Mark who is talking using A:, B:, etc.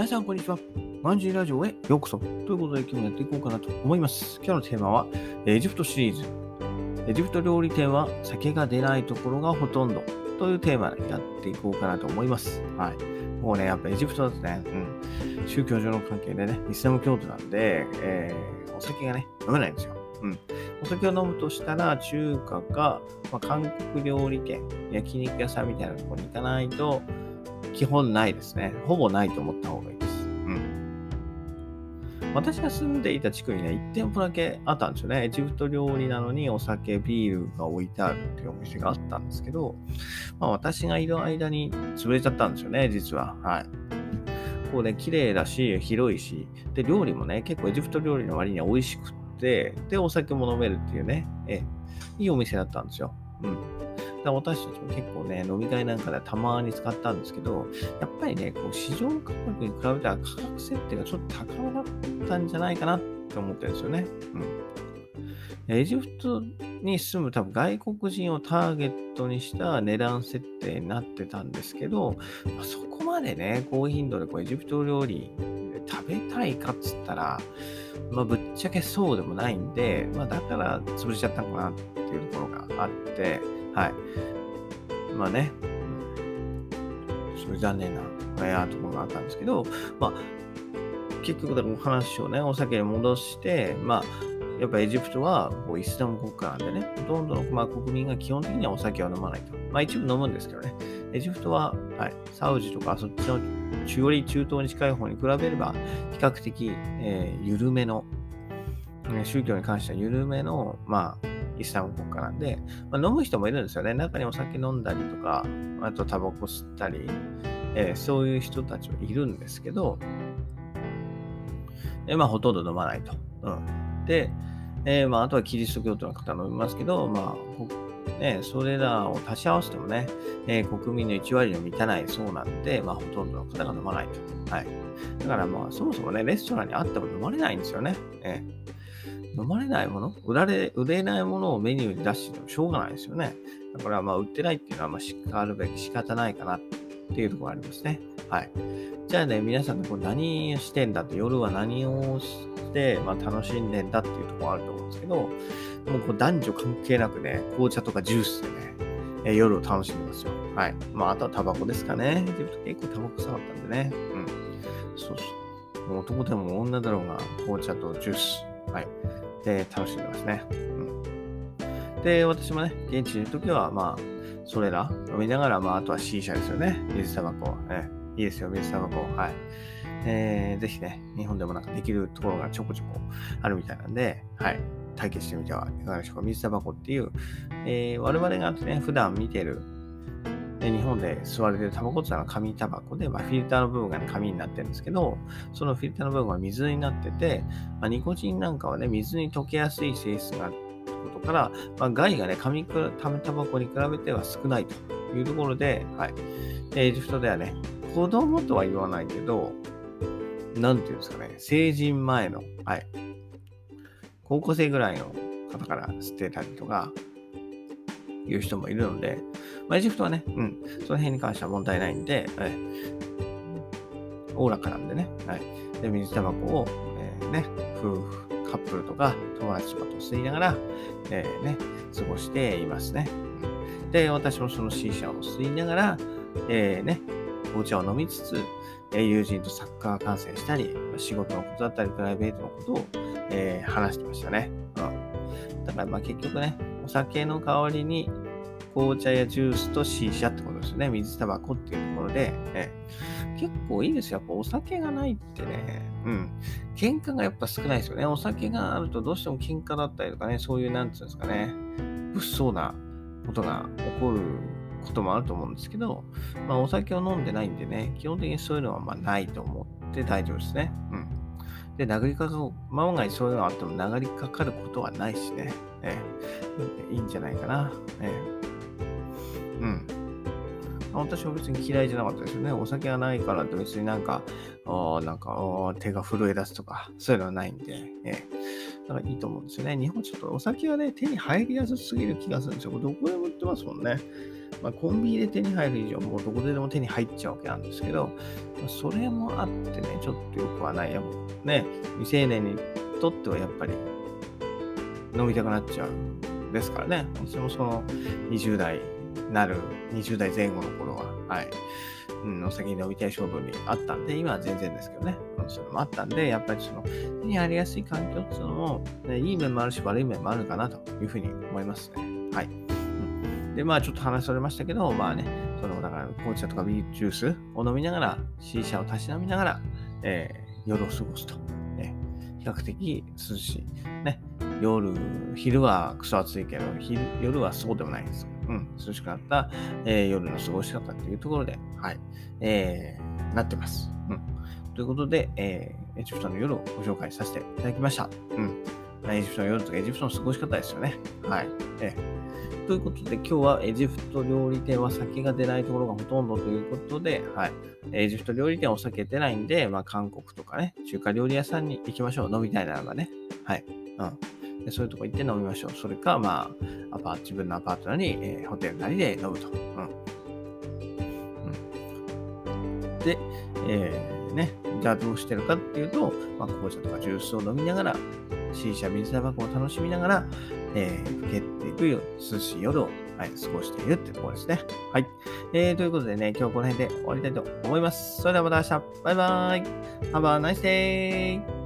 A: 皆さん、こんにちは。マンジーラジオへようこそ。ということで、今日もやっていこうかなと思います。今日のテーマは、エジプトシリーズ。エジプト料理店は酒が出ないところがほとんどというテーマでやっていこうかなと思います。はい。もうね、やっぱエジプトだとね、うん、宗教上の関係でね、イスラム教徒なんで、えー、お酒がね、飲めないんですよ。うん。お酒を飲むとしたら、中華か、まあ、韓国料理店、焼肉屋さんみたいなところに行かないと、基本ないですね。ほぼないと思った方がいいです。うん。私が住んでいた地区にね、1店舗だけあったんですよね。エジプト料理なのにお酒、ビールが置いてあるっていうお店があったんですけど、まあ私がいる間に潰れちゃったんですよね、実は。はい。こうね、綺麗だし、広いし、で、料理もね、結構エジプト料理の割には美味しくって、で、お酒も飲めるっていうね、えいいお店だったんですよ。うん。だ私たちも結構ね、飲み会なんかでたまに使ったんですけど、やっぱりね、こう市場価格に比べたら価格設定がちょっと高めだったんじゃないかなって思ってるんですよね。うん。エジプトに住む多分外国人をターゲットにした値段設定になってたんですけど、まあ、そこまでね、高頻度でこうエジプト料理食べたいかっつったら、まあ、ぶっちゃけそうでもないんで、まあ、だから潰れちゃったのかなっていうところがあって、はい。まあね、それ残念な、えところがあったんですけど、まあ、結局、だお話をね、お酒に戻して、まあ、やっぱエジプトはこうイスラム国家なんでね、ほとんどの、まあ、国民が基本的にはお酒を飲まないと。まあ一部飲むんですけどね。エジプトは、はい、サウジとかそっちの中より中東に近い方に比べれば、比較的、えー、緩めの、宗教に関しては緩めの、まあ、イスラム国家なんで、まあ、飲む人もいるんですよね。中にお酒飲んだりとか、あとタバコ吸ったり、えー、そういう人たちもいるんですけど、え、まあ、ほとんど飲まないと。うん、で、えー、まあ、あとはキリスト教徒の方飲みますけど、まあ、ね、それらを足し合わせてもね、えー、国民の1割に満たないそうなんで、まあ、ほとんどの方が飲まないと。はい。だからまあ、そもそもね、レストランにあっても飲まれないんですよね。えー、飲まれないもの？売られ、売れないものをメニューに出してもしょうがないですよね。だからまあ、売ってないっていうのは、まあ、しかるべき仕方ないかなっていうところがありますね。はい。じゃあね、皆さんこれ何してんだって、夜は何をして、まあ、楽しんでんだっていうところがあると思うんですけど、もうこう男女関係なくね、紅茶とかジュースでね、夜を楽しんでますよ。はい。まあ、あとはタバコですかね。結構タバコ臭かったんでね。うん。そうそう。もう男でも女だろうが、紅茶とジュース。で、楽しんでますね。うん。で、私もね、現地にいるときは、まあ、それら飲みながら、まあ、あとは C 社ですよね。水タバコ。ね。いいですよ、水タバコ。はい。えー、ぜひね、日本でもなんかできるところがちょこちょこあるみたいなんで、はい。体験してみてはいかがでしょうか。水タバコっていう、えー、我々がね、普段見てる、ね、日本で吸われてるタバコっていうのは紙タバコで、まあ、フィルターの部分が、ね、紙になってるんですけど、そのフィルターの部分は水になってて、まあ、ニコチンなんかはね、水に溶けやすい性質があることから、まあ、害がね、紙タバコに比べては少ないというところで、はい。エジプトではね、子供とは言わないけど、なんていうんですかね、成人前の、はい。高校生ぐらいの方から吸ってたりとか、いう人もいるので、まあ、エジプトはね、うん、その辺に関しては問題ないんで、はい、おおらかなんでね、はい。で、水タバコを、えー、ね、夫婦、カップルとか友達とかと吸いながら、えー、ね、過ごしていますね。で、私もその C 社を吸いながら、えー、ね、お茶を飲みつつ、え友人とサッカー観戦したり、仕事のことだったり、プライベートのことを、えー、話してましたね。うん。だからまあ結局ね、お酒の代わりに紅茶やジュースと C 社ってことですね。水タバコっていうところで、え、結構いいですよ。やっぱお酒がないってね、うん。喧嘩がやっぱ少ないですよね。お酒があるとどうしても喧嘩だったりとかね、そういう、なんていうんですかね、物騒なことが起こることもあると思うんですけど、まあ、お酒を飲んでないんでね、基本的にそういうのはまあないと思って大丈夫ですね。うん。で、殴りかかる、万が一そういうのがあっても殴りかかることはないしね、えー、いいんじゃないかな。えー、うん。私は別に嫌いじゃなかったですよね。お酒がないからって別になんか、あなんか手が震え出すとか、そういうのはないんで、えーだからいいと思うんですよね。日本ちょっとお酒はね、手に入りやすすぎる気がするんですよ。どこでも売ってますもんね。まあ、コンビニで手に入る以上、もうどこででも手に入っちゃうわけなんですけど、まあ、それもあってね、ちょっとよくはないや。ね、未成年にとってはやっぱり飲みたくなっちゃうですからね。私もその20代なる20代前後の頃は、はい。うん、お酒に飲みたい衝動にあったんで、今は全然ですけどね。それもあったんで、やっぱりその、手に入りやすい環境っていうのも、ね、いい面もあるし、悪い面もあるかなというふうに思いますね。はい。うん、で、まあちょっと話それましたけど、まあね、その、だから、紅茶とかビールジュースを飲みながら、シーシャをたしなみながら、えー、夜を過ごすと。ね、比較的涼しい。ね、夜、昼はクソ暑いけど、昼夜はそうでもないです。うん、涼しくなった、えー、夜の過ごし方っていうところで、はい、えー、なってます。うん。ということで、えー、エジプトの夜をご紹介させていただきました。うん。エジプトの夜とかエジプトの過ごし方ですよね。はい。えー、ということで、今日はエジプト料理店は酒が出ないところがほとんどということで、はい。エジプト料理店はお酒出ないんで、まあ、韓国とかね、中華料理屋さんに行きましょう。飲みたいならばね。はい。うん。でそういうとこ行って飲みましょう。それか、まあ、アパ自分のアパートなり、えー、ホテルなりで飲むと。うん。うん、で、えー、ね、じゃあどうしてるかっていうと、まあ、紅茶とかジュースを飲みながら、シーシャ水タバコを楽しみながら、えー、受けていくよ涼しい夜を、はい、過ごしているってところですね。はい。えー、ということでね、今日この辺で終わりたいと思います。それではまた明日。バイバーイ。Have a nice day!